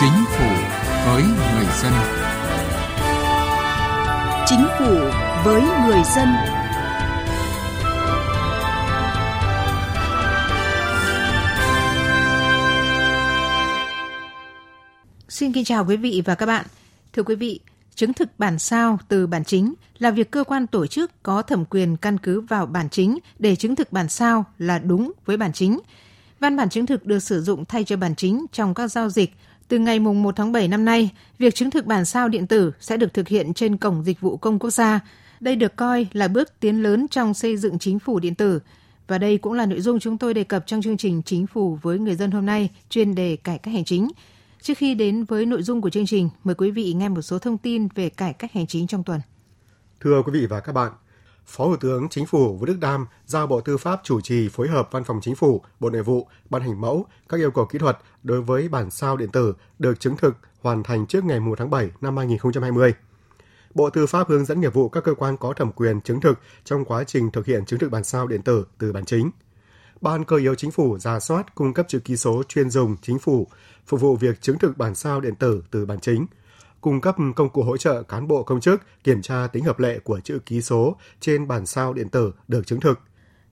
Chính phủ với người dân. Chính phủ với người dân. Xin kính chào quý vị và các bạn. Thưa quý vị, chứng thực bản sao từ bản chính là việc cơ quan tổ chức có thẩm quyền căn cứ vào bản chính để chứng thực bản sao là đúng với bản chính. Văn bản chứng thực được sử dụng thay cho bản chính trong các giao dịch. Từ ngày 1 tháng 7 năm nay, việc chứng thực bản sao điện tử sẽ được thực hiện trên Cổng Dịch vụ Công Quốc gia. Đây được coi là bước tiến lớn trong xây dựng chính phủ điện tử. Và đây cũng là nội dung chúng tôi đề cập trong chương trình Chính phủ với người dân hôm nay, chuyên đề cải cách hành chính – Trước khi đến với nội dung của chương trình, mời quý vị nghe một số thông tin về cải cách hành chính trong tuần. Thưa quý vị và các bạn, Phó Thủ tướng Chính phủ Vũ Đức Đam giao Bộ Tư pháp chủ trì phối hợp Văn phòng Chính phủ, Bộ Nội vụ ban hành mẫu các yêu cầu kỹ thuật đối với bản sao điện tử được chứng thực hoàn thành trước ngày 1 tháng 7 năm 2020. Bộ Tư pháp hướng dẫn nghiệp vụ các cơ quan có thẩm quyền chứng thực trong quá trình thực hiện chứng thực bản sao điện tử từ bản chính. Ban cơ yếu chính phủ ra soát cung cấp chữ ký số chuyên dùng chính phủ phục vụ việc chứng thực bản sao điện tử từ bản chính, cung cấp công cụ hỗ trợ cán bộ công chức kiểm tra tính hợp lệ của chữ ký số trên bản sao điện tử được chứng thực.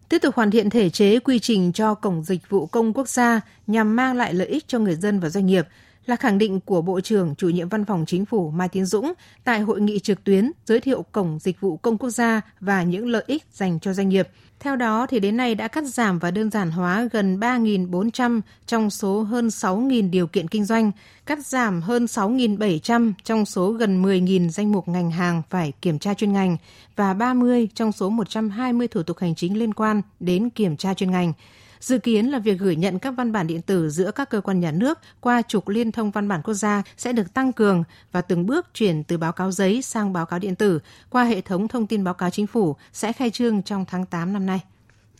Tiếp tục hoàn thiện thể chế quy trình cho Cổng Dịch vụ Công Quốc gia nhằm mang lại lợi ích cho người dân và doanh nghiệp, là khẳng định của Bộ trưởng chủ nhiệm Văn phòng Chính phủ Mai Tiến Dũng tại hội nghị trực tuyến giới thiệu Cổng Dịch vụ Công Quốc gia và những lợi ích dành cho doanh nghiệp – theo đó, thì đến nay đã cắt giảm và đơn giản hóa gần 3.400 trong số hơn 6.000 điều kiện kinh doanh, cắt giảm hơn 6.700 trong số gần 10.000 danh mục ngành hàng phải kiểm tra chuyên ngành và 30 trong số 120 thủ tục hành chính liên quan đến kiểm tra chuyên ngành. Dự kiến là việc gửi nhận các văn bản điện tử giữa các cơ quan nhà nước qua trục liên thông văn bản quốc gia sẽ được tăng cường và từng bước chuyển từ báo cáo giấy sang báo cáo điện tử qua hệ thống thông tin báo cáo chính phủ sẽ khai trương trong tháng 8 năm nay.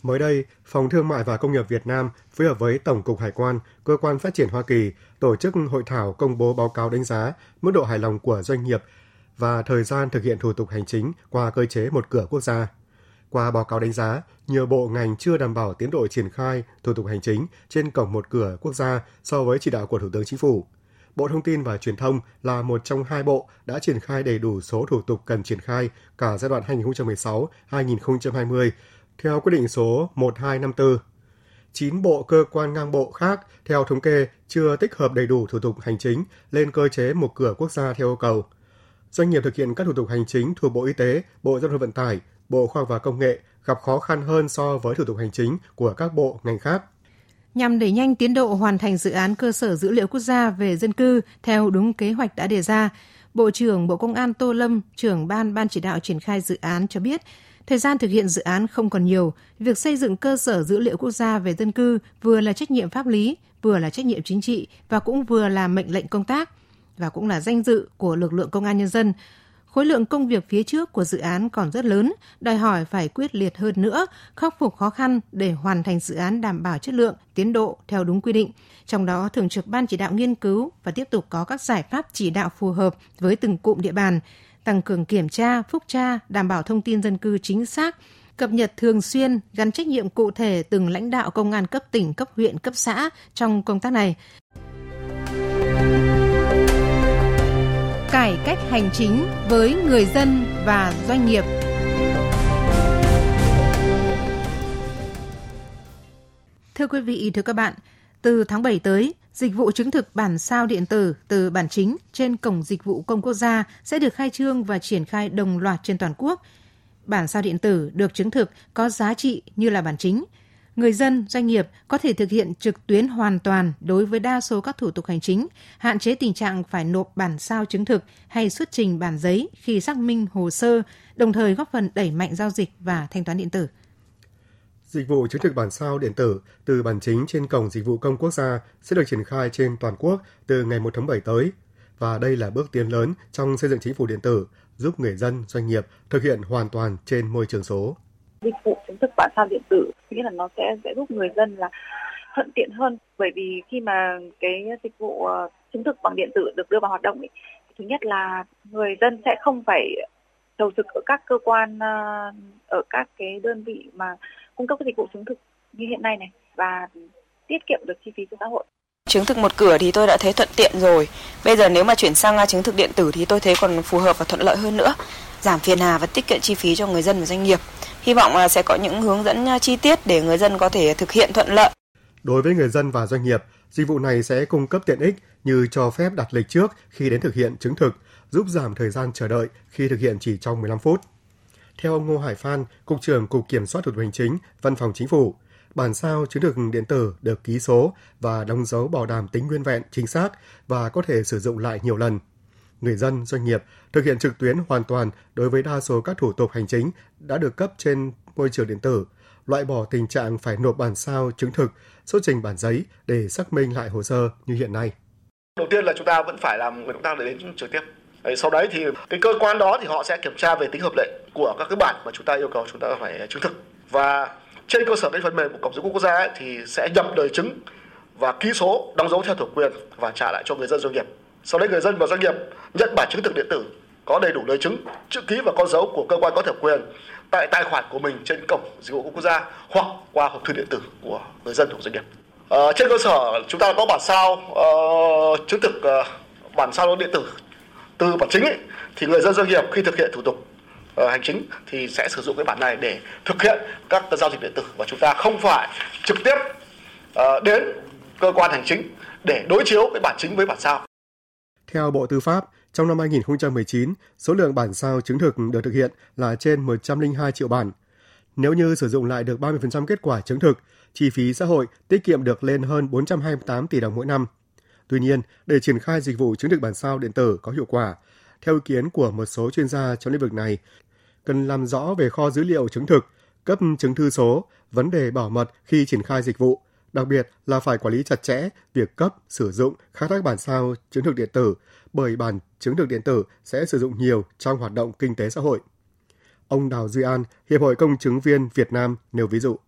Mới đây, Phòng Thương mại và Công nghiệp Việt Nam phối hợp với Tổng cục Hải quan, Cơ quan Phát triển Hoa Kỳ tổ chức hội thảo công bố báo cáo đánh giá mức độ hài lòng của doanh nghiệp và thời gian thực hiện thủ tục hành chính qua cơ chế một cửa quốc gia. Qua báo cáo đánh giá, nhiều bộ ngành chưa đảm bảo tiến độ triển khai thủ tục hành chính trên cổng một cửa quốc gia so với chỉ đạo của Thủ tướng Chính phủ. Bộ Thông tin và Truyền thông là một trong hai bộ đã triển khai đầy đủ số thủ tục cần triển khai cả giai đoạn 2016-2020 theo quyết định số 1254. 9 bộ cơ quan ngang bộ khác theo thống kê chưa tích hợp đầy đủ thủ tục hành chính lên cơ chế một cửa quốc gia theo yêu cầu. Doanh nghiệp thực hiện các thủ tục hành chính thuộc Bộ Y tế, Bộ Giao thông Vận tải, Bộ Khoa học và Công nghệ gặp khó khăn hơn so với thủ tục hành chính của các bộ ngành khác. Nhằm đẩy nhanh tiến độ hoàn thành dự án cơ sở dữ liệu quốc gia về dân cư theo đúng kế hoạch đã đề ra, Bộ trưởng Bộ Công an Tô Lâm, trưởng ban ban chỉ đạo triển khai dự án cho biết, thời gian thực hiện dự án không còn nhiều, việc xây dựng cơ sở dữ liệu quốc gia về dân cư vừa là trách nhiệm pháp lý, vừa là trách nhiệm chính trị và cũng vừa là mệnh lệnh công tác và cũng là danh dự của lực lượng công an nhân dân Khối lượng công việc phía trước của dự án còn rất lớn, đòi hỏi phải quyết liệt hơn nữa, khắc phục khó khăn để hoàn thành dự án đảm bảo chất lượng, tiến độ theo đúng quy định. Trong đó, Thường trực Ban chỉ đạo nghiên cứu và tiếp tục có các giải pháp chỉ đạo phù hợp với từng cụm địa bàn, tăng cường kiểm tra, phúc tra, đảm bảo thông tin dân cư chính xác, cập nhật thường xuyên gắn trách nhiệm cụ thể từng lãnh đạo công an cấp tỉnh, cấp huyện, cấp xã trong công tác này cải cách hành chính với người dân và doanh nghiệp. Thưa quý vị, thưa các bạn, từ tháng 7 tới, dịch vụ chứng thực bản sao điện tử từ bản chính trên cổng dịch vụ công quốc gia sẽ được khai trương và triển khai đồng loạt trên toàn quốc. Bản sao điện tử được chứng thực có giá trị như là bản chính – người dân, doanh nghiệp có thể thực hiện trực tuyến hoàn toàn đối với đa số các thủ tục hành chính, hạn chế tình trạng phải nộp bản sao chứng thực hay xuất trình bản giấy khi xác minh hồ sơ, đồng thời góp phần đẩy mạnh giao dịch và thanh toán điện tử. Dịch vụ chứng thực bản sao điện tử từ bản chính trên cổng dịch vụ công quốc gia sẽ được triển khai trên toàn quốc từ ngày 1 tháng 7 tới. Và đây là bước tiến lớn trong xây dựng chính phủ điện tử, giúp người dân, doanh nghiệp thực hiện hoàn toàn trên môi trường số dịch vụ chứng thực bản sao điện tử nghĩa là nó sẽ sẽ giúp người dân là thuận tiện hơn bởi vì khi mà cái dịch vụ ờ, chứng thực bằng điện tử được đưa vào hoạt động ấy, thứ nhất là người dân sẽ không phải đầu trực ở các cơ quan ờ, ở các cái đơn vị mà cung cấp cái dịch vụ chứng thực như hiện nay này và tiết kiệm được chi phí cho xã hội chứng thực một cửa thì tôi đã thấy thuận tiện rồi. Bây giờ nếu mà chuyển sang à, chứng thực điện tử thì tôi thấy còn phù hợp và thuận lợi hơn nữa, giảm phiền hà và tiết kiệm chi phí cho người dân và doanh nghiệp. Hy vọng là sẽ có những hướng dẫn à, chi tiết để người dân có thể thực hiện thuận lợi. Đối với người dân và doanh nghiệp, dịch vụ này sẽ cung cấp tiện ích như cho phép đặt lịch trước khi đến thực hiện chứng thực, giúp giảm thời gian chờ đợi khi thực hiện chỉ trong 15 phút. Theo ông Ngô Hải Phan, Cục trưởng Cục Kiểm soát Thủ tục Hành chính, Văn phòng Chính phủ, bản sao chứng thực điện tử được ký số và đóng dấu bảo đảm tính nguyên vẹn, chính xác và có thể sử dụng lại nhiều lần. Người dân, doanh nghiệp thực hiện trực tuyến hoàn toàn đối với đa số các thủ tục hành chính đã được cấp trên môi trường điện tử, loại bỏ tình trạng phải nộp bản sao chứng thực, xuất trình bản giấy để xác minh lại hồ sơ như hiện nay. Đầu tiên là chúng ta vẫn phải làm người chúng ta để đến trực tiếp. Sau đấy thì cái cơ quan đó thì họ sẽ kiểm tra về tính hợp lệ của các cái bản mà chúng ta yêu cầu chúng ta phải chứng thực và trên cơ sở cái phần mềm của cổng dịch vụ quốc gia ấy, thì sẽ nhập đời chứng và ký số đóng dấu theo thẩm quyền và trả lại cho người dân doanh nghiệp sau đấy người dân và doanh nghiệp nhận bản chứng thực điện tử có đầy đủ lời chứng chữ ký và con dấu của cơ quan có thẩm quyền tại tài khoản của mình trên cổng dịch vụ quốc gia hoặc qua hộp thư điện tử của người dân hoặc doanh nghiệp à, trên cơ sở chúng ta có bản sao uh, chứng thực uh, bản sao điện tử từ bản chính ấy, thì người dân doanh nghiệp khi thực hiện thủ tục uh, hành chính thì sẽ sử dụng cái bản này để thực hiện các giao dịch điện tử và chúng ta không phải trực tiếp uh, đến cơ quan hành chính để đối chiếu cái bản chính với bản sao. Theo Bộ Tư pháp, trong năm 2019, số lượng bản sao chứng thực được thực hiện là trên 102 triệu bản. Nếu như sử dụng lại được 30% kết quả chứng thực, chi phí xã hội tiết kiệm được lên hơn 428 tỷ đồng mỗi năm. Tuy nhiên, để triển khai dịch vụ chứng thực bản sao điện tử có hiệu quả, theo ý kiến của một số chuyên gia trong lĩnh vực này, cần làm rõ về kho dữ liệu chứng thực, cấp chứng thư số, vấn đề bảo mật khi triển khai dịch vụ, đặc biệt là phải quản lý chặt chẽ việc cấp, sử dụng, khai thác bản sao chứng thực điện tử, bởi bản chứng thực điện tử sẽ sử dụng nhiều trong hoạt động kinh tế xã hội. Ông Đào Duy An, Hiệp hội Công chứng viên Việt Nam nêu ví dụ.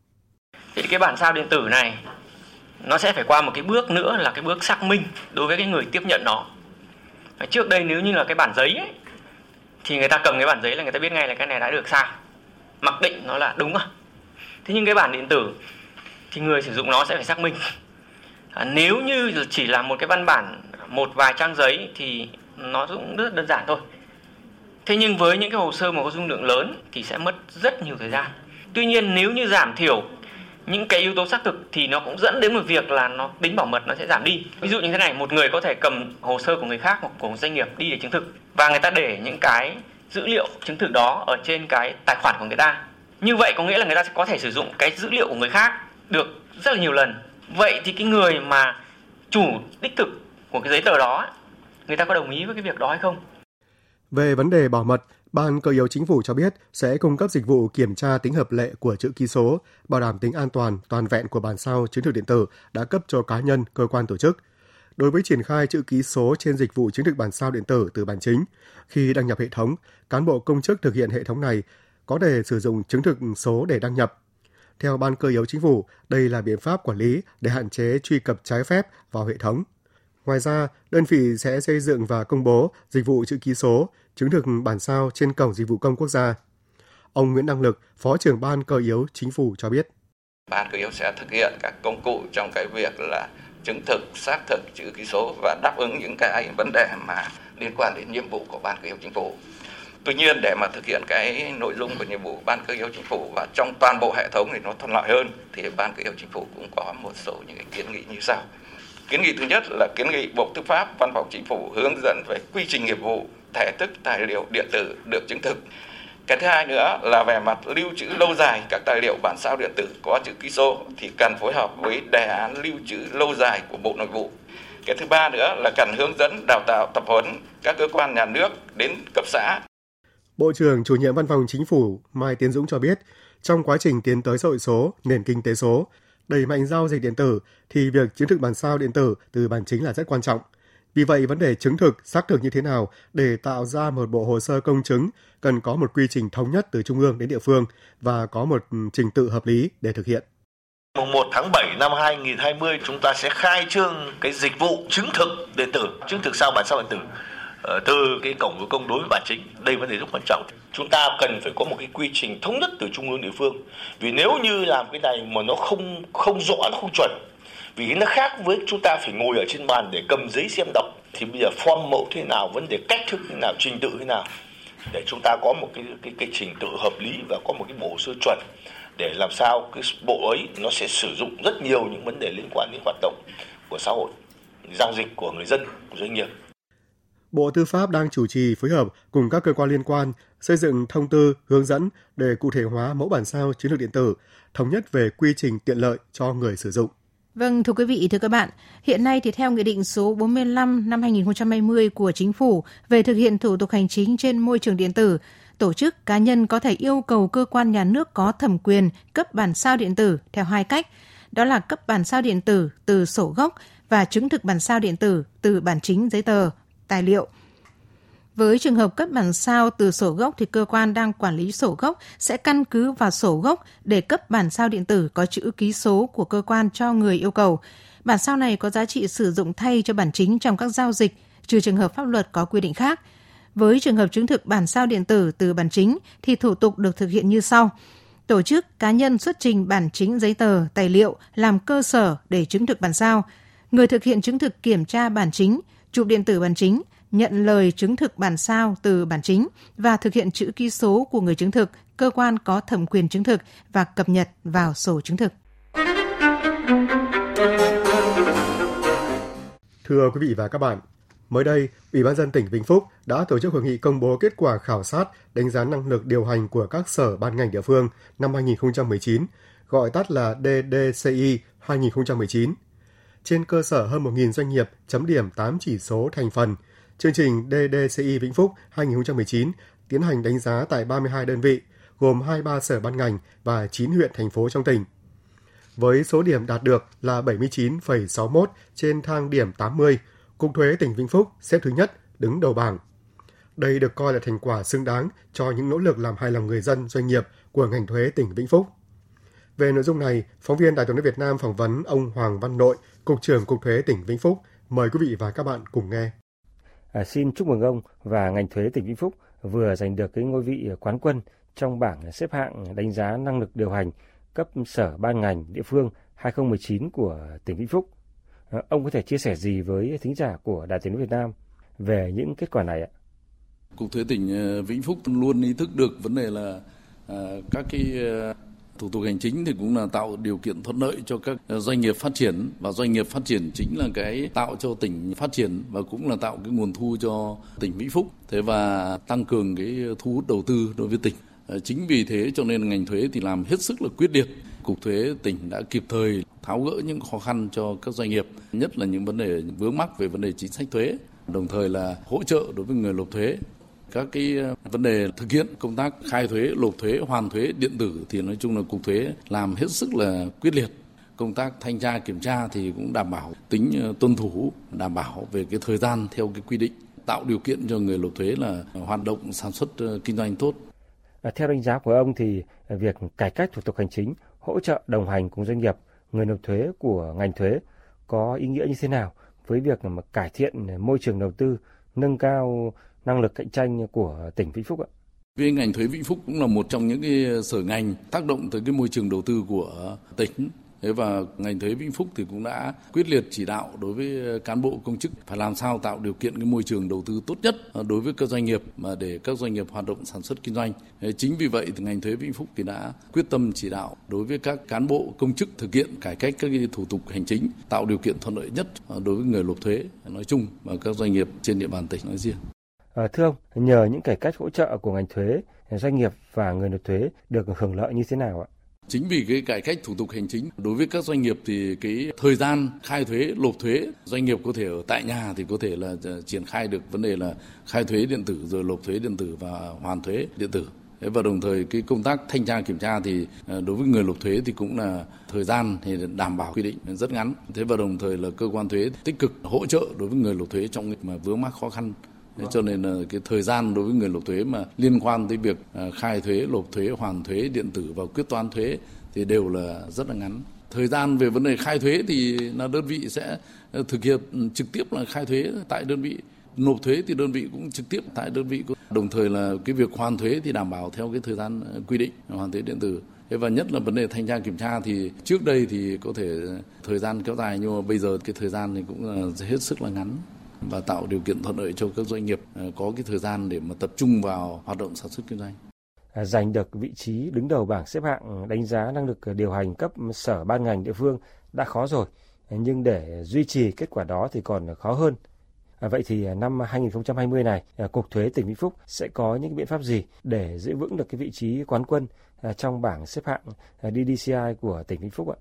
Thì cái bản sao điện tử này nó sẽ phải qua một cái bước nữa là cái bước xác minh đối với cái người tiếp nhận nó. Trước đây nếu như là cái bản giấy ấy, thì người ta cầm cái bản giấy là người ta biết ngay là cái này đã được sao mặc định nó là đúng à thế nhưng cái bản điện tử thì người sử dụng nó sẽ phải xác minh. À, nếu như chỉ là một cái văn bản một vài trang giấy thì nó cũng rất đơn giản thôi. Thế nhưng với những cái hồ sơ mà có dung lượng lớn thì sẽ mất rất nhiều thời gian. Tuy nhiên nếu như giảm thiểu những cái yếu tố xác thực thì nó cũng dẫn đến một việc là nó tính bảo mật nó sẽ giảm đi. Ví dụ như thế này một người có thể cầm hồ sơ của người khác hoặc của một doanh nghiệp đi để chứng thực và người ta để những cái dữ liệu chứng thực đó ở trên cái tài khoản của người ta. Như vậy có nghĩa là người ta sẽ có thể sử dụng cái dữ liệu của người khác được rất là nhiều lần vậy thì cái người mà chủ đích thực của cái giấy tờ đó người ta có đồng ý với cái việc đó hay không về vấn đề bảo mật Ban cơ yếu chính phủ cho biết sẽ cung cấp dịch vụ kiểm tra tính hợp lệ của chữ ký số, bảo đảm tính an toàn, toàn vẹn của bản sao chứng thực điện tử đã cấp cho cá nhân, cơ quan tổ chức. Đối với triển khai chữ ký số trên dịch vụ chứng thực bản sao điện tử từ bản chính, khi đăng nhập hệ thống, cán bộ công chức thực hiện hệ thống này có thể sử dụng chứng thực số để đăng nhập. Theo Ban cơ yếu chính phủ, đây là biện pháp quản lý để hạn chế truy cập trái phép vào hệ thống. Ngoài ra, đơn vị sẽ xây dựng và công bố dịch vụ chữ ký số, chứng thực bản sao trên cổng dịch vụ công quốc gia. Ông Nguyễn Đăng Lực, Phó trưởng Ban cơ yếu chính phủ cho biết. Ban cơ yếu sẽ thực hiện các công cụ trong cái việc là chứng thực, xác thực chữ ký số và đáp ứng những cái vấn đề mà liên quan đến nhiệm vụ của Ban cơ yếu chính phủ. Tuy nhiên để mà thực hiện cái nội dung của nhiệm vụ Ban cơ yếu chính phủ và trong toàn bộ hệ thống thì nó thuận lợi hơn thì Ban cơ yếu chính phủ cũng có một số những cái kiến nghị như sau. Kiến nghị thứ nhất là kiến nghị Bộ Tư pháp, Văn phòng Chính phủ hướng dẫn về quy trình nghiệp vụ thể thức tài liệu điện tử được chứng thực. Cái thứ hai nữa là về mặt lưu trữ lâu dài các tài liệu bản sao điện tử có chữ ký số thì cần phối hợp với đề án lưu trữ lâu dài của Bộ Nội vụ. Cái thứ ba nữa là cần hướng dẫn đào tạo tập huấn các cơ quan nhà nước đến cấp xã. Bộ trưởng chủ nhiệm Văn phòng Chính phủ Mai Tiến Dũng cho biết, trong quá trình tiến tới xã hội số, nền kinh tế số, đẩy mạnh giao dịch điện tử thì việc chứng thực bản sao điện tử từ bản chính là rất quan trọng. Vì vậy, vấn đề chứng thực, xác thực như thế nào để tạo ra một bộ hồ sơ công chứng cần có một quy trình thống nhất từ trung ương đến địa phương và có một ừ, trình tự hợp lý để thực hiện. Mùng 1 tháng 7 năm 2020 chúng ta sẽ khai trương cái dịch vụ chứng thực điện tử, chứng thực sao bản sao điện tử Ờ, từ cái cổng với công đối với bản chính. Đây vấn đề rất quan trọng. Chúng ta cần phải có một cái quy trình thống nhất từ trung ương địa phương. Vì nếu như làm cái này mà nó không không rõ, nó không chuẩn vì nó khác với chúng ta phải ngồi ở trên bàn để cầm giấy xem đọc thì bây giờ form mẫu thế nào vấn đề cách thức thế nào trình tự thế nào để chúng ta có một cái cái, cái trình tự hợp lý và có một cái bộ sơ chuẩn để làm sao cái bộ ấy nó sẽ sử dụng rất nhiều những vấn đề liên quan đến hoạt động của xã hội giao dịch của người dân của doanh nghiệp Bộ Tư pháp đang chủ trì phối hợp cùng các cơ quan liên quan xây dựng thông tư hướng dẫn để cụ thể hóa mẫu bản sao chiến lược điện tử, thống nhất về quy trình tiện lợi cho người sử dụng. Vâng, thưa quý vị, thưa các bạn, hiện nay thì theo Nghị định số 45 năm 2020 của Chính phủ về thực hiện thủ tục hành chính trên môi trường điện tử, tổ chức cá nhân có thể yêu cầu cơ quan nhà nước có thẩm quyền cấp bản sao điện tử theo hai cách. Đó là cấp bản sao điện tử từ sổ gốc và chứng thực bản sao điện tử từ bản chính giấy tờ, tài liệu. Với trường hợp cấp bản sao từ sổ gốc thì cơ quan đang quản lý sổ gốc sẽ căn cứ vào sổ gốc để cấp bản sao điện tử có chữ ký số của cơ quan cho người yêu cầu. Bản sao này có giá trị sử dụng thay cho bản chính trong các giao dịch, trừ trường hợp pháp luật có quy định khác. Với trường hợp chứng thực bản sao điện tử từ bản chính thì thủ tục được thực hiện như sau. Tổ chức cá nhân xuất trình bản chính giấy tờ, tài liệu làm cơ sở để chứng thực bản sao. Người thực hiện chứng thực kiểm tra bản chính, chụp điện tử bản chính, nhận lời chứng thực bản sao từ bản chính và thực hiện chữ ký số của người chứng thực, cơ quan có thẩm quyền chứng thực và cập nhật vào sổ chứng thực. Thưa quý vị và các bạn, mới đây, Ủy ban dân tỉnh Vĩnh Phúc đã tổ chức hội nghị công bố kết quả khảo sát đánh giá năng lực điều hành của các sở ban ngành địa phương năm 2019, gọi tắt là DDCI 2019. Trên cơ sở hơn 1.000 doanh nghiệp chấm điểm 8 chỉ số thành phần, chương trình DDCI Vĩnh Phúc 2019 tiến hành đánh giá tại 32 đơn vị, gồm 23 sở ban ngành và 9 huyện thành phố trong tỉnh. Với số điểm đạt được là 79,61 trên thang điểm 80, Cục Thuế tỉnh Vĩnh Phúc xếp thứ nhất, đứng đầu bảng. Đây được coi là thành quả xứng đáng cho những nỗ lực làm hài lòng người dân, doanh nghiệp của ngành thuế tỉnh Vĩnh Phúc. Về nội dung này, phóng viên Đài tiếng nói Việt Nam phỏng vấn ông Hoàng Văn Nội, Cục trưởng Cục Thuế tỉnh Vĩnh Phúc. Mời quý vị và các bạn cùng nghe. À, xin chúc mừng ông và ngành thuế tỉnh Vĩnh Phúc vừa giành được cái ngôi vị quán quân trong bảng xếp hạng đánh giá năng lực điều hành cấp sở ban ngành địa phương 2019 của tỉnh Vĩnh Phúc. À, ông có thể chia sẻ gì với thính giả của Đài Tiếng nói Việt Nam về những kết quả này ạ? Cục thuế tỉnh ờ, Vĩnh Phúc luôn ý thức được vấn đề là à, các cái ờ, thủ tục hành chính thì cũng là tạo điều kiện thuận lợi cho các ờ, doanh nghiệp phát triển. Và doanh nghiệp phát triển chính là cái tạo cho tỉnh phát triển và cũng là tạo cái nguồn thu cho tỉnh Vĩnh Phúc. Thế và tăng cường cái thu hút đầu tư đối với tỉnh. Ờ, chính vì thế cho nên ngành thuế thì làm hết sức là quyết liệt. Cục thuế tỉnh đã kịp thời tháo gỡ những khó khăn cho các doanh nghiệp, nhất là những vấn đề vướng mắc về vấn đề chính sách thuế, đồng thời là hỗ trợ đối với người nộp thuế các cái ờ, vấn đề thực hiện công tác khai thuế, nộp thuế, hoàn thuế điện tử thì nói chung là cục thuế làm hết sức là quyết liệt. Công tác thanh tra kiểm tra thì cũng đảm bảo tính ờ, tuân thủ, đảm bảo về cái thời gian theo cái quy định, tạo điều kiện cho người nộp thuế là hoạt động sản xuất ờ, kinh doanh tốt. Theo đánh giá của ông thì việc cải cách thủ tục hành chính, hỗ trợ đồng hành cùng doanh nghiệp, người nộp thuế của ngành thuế có ý nghĩa như thế nào với việc mà cải thiện môi trường đầu tư, nâng cao năng lực cạnh tranh của tỉnh Vĩnh Phúc ạ? Vì ngành thuế Vĩnh Phúc cũng là một trong những cái sở ngành tác động tới cái môi trường đầu tư của tỉnh. Thế và ngành thuế Vĩnh Phúc thì cũng đã quyết liệt chỉ đạo đối với cán bộ công chức phải làm sao tạo điều kiện cái môi trường đầu tư tốt nhất đối với các doanh nghiệp mà để các doanh nghiệp hoạt động sản xuất kinh doanh. Chính vì vậy thì ngành thuế Vĩnh Phúc thì đã quyết tâm chỉ đạo đối với các cán bộ công chức thực hiện cải cách các cái thủ tục hành chính, tạo điều kiện thuận lợi nhất đối với người nộp thuế nói chung và các doanh nghiệp trên địa bàn tỉnh nói riêng. À, thưa ông, nhờ những cải cách hỗ trợ của ngành thuế, doanh nghiệp và người nộp thuế được hưởng lợi như thế nào ạ? Chính vì cái cải cách thủ tục hành chính đối với các doanh nghiệp thì cái thời gian khai thuế, nộp thuế, doanh nghiệp có thể ở tại nhà thì có thể là ờ, triển khai được vấn đề là khai thuế điện tử rồi nộp thuế điện tử và hoàn thuế điện tử. Và đồng thời cái công tác thanh tra kiểm tra thì ờ, đối với người nộp thuế thì cũng là thời gian thì đảm bảo quy định rất ngắn. Thế và đồng thời là cơ quan thuế tích cực hỗ trợ đối với người nộp thuế trong mà vướng mắc khó khăn Vâng. cho nên là cái thời gian đối với người nộp thuế mà liên quan tới việc à, khai thuế, nộp thuế, hoàn thuế điện tử và quyết toán thuế thì đều là rất là ngắn. Thời gian về vấn đề khai thuế thì là đơn vị sẽ à, thực hiện trực tiếp là khai thuế tại đơn vị nộp thuế thì đơn vị cũng trực tiếp tại đơn vị đồng thời là cái việc hoàn thuế thì đảm bảo theo cái thời gian à, quy định hoàn thuế điện tử Thế và nhất là vấn đề thanh tra kiểm tra thì trước đây thì có thể thời gian kéo dài nhưng mà bây giờ cái thời gian thì cũng là hết sức là ngắn và tạo điều kiện thuận lợi cho các doanh nghiệp ờ, có cái thời gian để mà tập trung vào hoạt động sản xuất kinh doanh. À, giành được vị trí đứng đầu bảng xếp hạng đánh giá năng lực ờ, điều hành cấp sở ban ngành địa phương đã khó rồi, ờ, nhưng để duy trì kết quả đó thì còn khó hơn. À, vậy thì năm 2020 này, Cục Thuế tỉnh Vĩnh Phúc sẽ có những biện pháp gì để giữ vững được cái vị trí quán quân trong bảng xếp hạng DDCI của tỉnh Vĩnh Phúc ạ?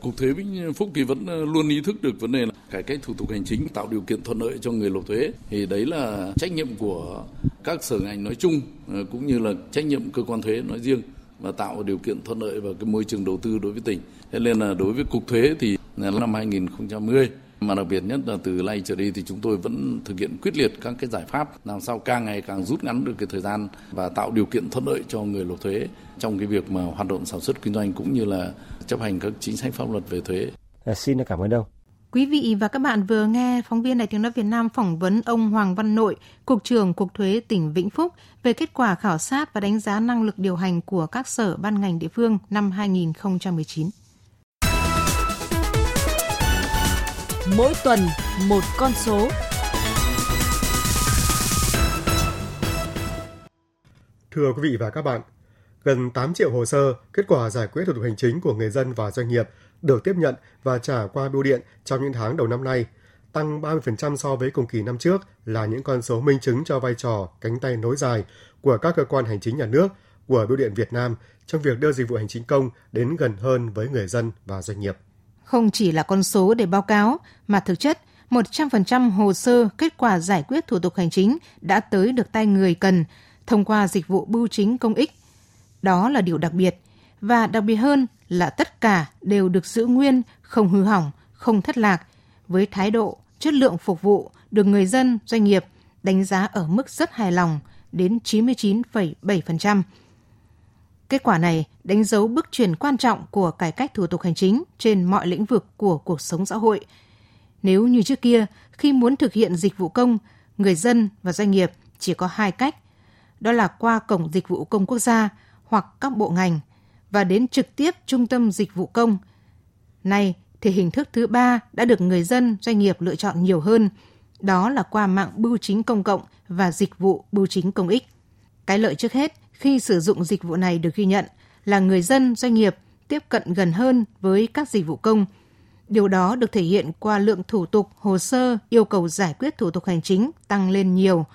Cục thuế Vĩnh ờ, Phúc thì vẫn ờ, luôn ý thức được vấn đề là cải cách thủ tục hành chính, tạo điều kiện thuận lợi cho người nộp thuế thì đấy là trách nhiệm của các sở ngành nói chung ờ, cũng như là trách nhiệm cơ quan thuế nói riêng và tạo điều kiện thuận lợi và cái môi trường đầu tư đối với tỉnh. Thế nên là đối với cục thuế thì năm 2010 mà đặc biệt nhất là từ nay trở đi thì chúng tôi vẫn thực hiện quyết liệt các cái giải pháp làm sao càng ngày càng rút ngắn được cái thời gian và tạo điều kiện thuận lợi cho người nộp thuế trong cái việc mà hoạt động sản xuất kinh doanh cũng như là chấp hành các chính sách pháp luật về thuế. À, xin cảm ơn ông. Quý vị và các bạn vừa nghe phóng viên Đài tiếng nói Việt Nam phỏng vấn ông Hoàng Văn Nội, Cục trưởng Cục Thuế tỉnh Vĩnh Phúc về kết quả khảo sát và đánh giá năng lực điều hành của các sở ban ngành địa phương năm 2019. Mỗi tuần một con số. Thưa quý vị và các bạn, gần 8 triệu hồ sơ kết quả giải quyết thủ tục hành chính của người dân và doanh nghiệp được tiếp nhận và trả qua bưu điện trong những tháng đầu năm nay, tăng 30% so với cùng kỳ năm trước là những con số minh chứng cho vai trò cánh tay nối dài của các cơ quan hành chính nhà nước của Bưu điện Việt Nam trong việc đưa dịch vụ hành chính công đến gần hơn với người dân và doanh nghiệp. Không chỉ là con số để báo cáo, mà thực chất 100% hồ sơ kết quả giải quyết thủ tục hành chính đã tới được tay người cần thông qua dịch vụ bưu chính công ích. Đó là điều đặc biệt, và đặc biệt hơn là tất cả đều được giữ nguyên, không hư hỏng, không thất lạc, với thái độ, chất lượng phục vụ được người dân, doanh nghiệp đánh giá ở mức rất hài lòng đến 99,7%. Kết quả này đánh dấu bước chuyển quan trọng của cải cách thủ tục hành chính trên mọi lĩnh vực của cuộc sống xã hội. Nếu như trước kia, khi muốn thực hiện dịch vụ công, người dân và doanh nghiệp chỉ có hai cách, đó là qua cổng dịch vụ công quốc gia hoặc các bộ ngành và đến trực tiếp trung tâm dịch vụ công. Nay thì hình thức thứ ba đã được người dân, doanh nghiệp lựa chọn nhiều hơn, đó là qua mạng bưu chính công cộng và dịch vụ bưu chính công ích. Cái lợi trước hết khi sử dụng dịch vụ này được ghi nhận là người dân, doanh nghiệp tiếp cận gần hơn với các dịch vụ công. Điều đó được thể hiện qua lượng thủ tục, hồ sơ yêu cầu giải quyết thủ tục hành chính tăng lên nhiều.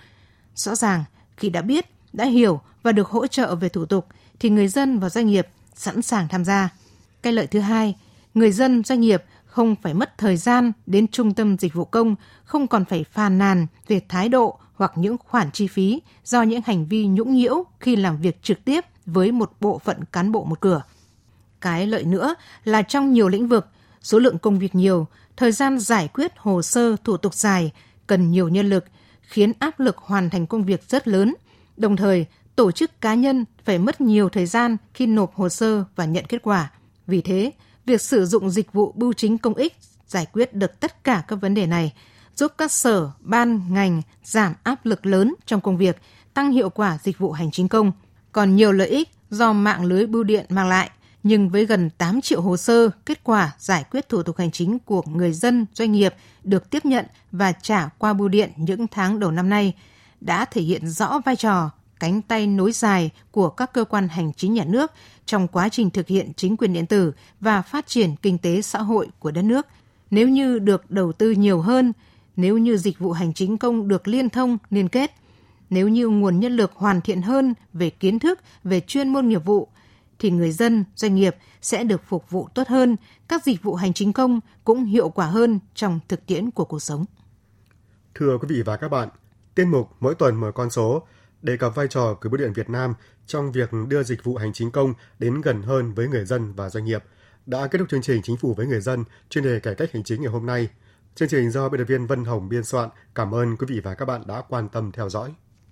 Rõ ràng, khi đã biết, đã hiểu và được hỗ trợ về thủ tục thì người dân và doanh nghiệp sẵn sàng tham gia. Cái lợi thứ hai, người dân doanh nghiệp không phải mất thời gian đến trung tâm dịch vụ công, không còn phải phàn nàn về thái độ hoặc những khoản chi phí do những hành vi nhũng nhiễu khi làm việc trực tiếp với một bộ phận cán bộ một cửa. Cái lợi nữa là trong nhiều lĩnh vực, số lượng công việc nhiều, thời gian giải quyết hồ sơ thủ tục dài, cần nhiều nhân lực, khiến áp lực hoàn thành công việc rất lớn. Đồng thời, tổ chức cá nhân phải mất nhiều thời gian khi nộp hồ sơ và nhận kết quả. Vì thế, việc sử dụng dịch vụ bưu chính công ích giải quyết được tất cả các vấn đề này, giúp các sở, ban, ngành giảm áp lực lớn trong công việc, tăng hiệu quả dịch vụ hành chính công. Còn nhiều lợi ích do mạng lưới bưu điện mang lại, nhưng với gần 8 triệu hồ sơ kết quả giải quyết thủ tục hành chính của người dân, doanh nghiệp được tiếp nhận và trả qua bưu điện những tháng đầu năm nay, đã thể hiện rõ vai trò cánh tay nối dài của các cơ quan hành chính nhà nước trong quá trình thực hiện chính quyền điện tử và phát triển kinh tế xã hội của đất nước. Nếu như được đầu tư nhiều hơn, nếu như dịch vụ hành chính công được liên thông, liên kết, nếu như nguồn nhân lực hoàn thiện hơn về kiến thức, về chuyên môn nghiệp vụ, thì người dân, doanh nghiệp sẽ được phục vụ tốt hơn, các dịch vụ hành chính công cũng hiệu quả hơn trong thực tiễn của cuộc sống. Thưa quý vị và các bạn, tiết mục mỗi tuần mở con số đề cập vai trò của Bưu điện Việt Nam trong việc đưa dịch vụ hành chính công đến gần hơn với người dân và doanh nghiệp đã kết thúc chương trình Chính phủ với người dân chuyên đề cải cách hành chính ngày hôm nay. Chương trình do biên tập viên Vân Hồng biên soạn. Cảm ơn quý vị và các bạn đã quan tâm theo dõi.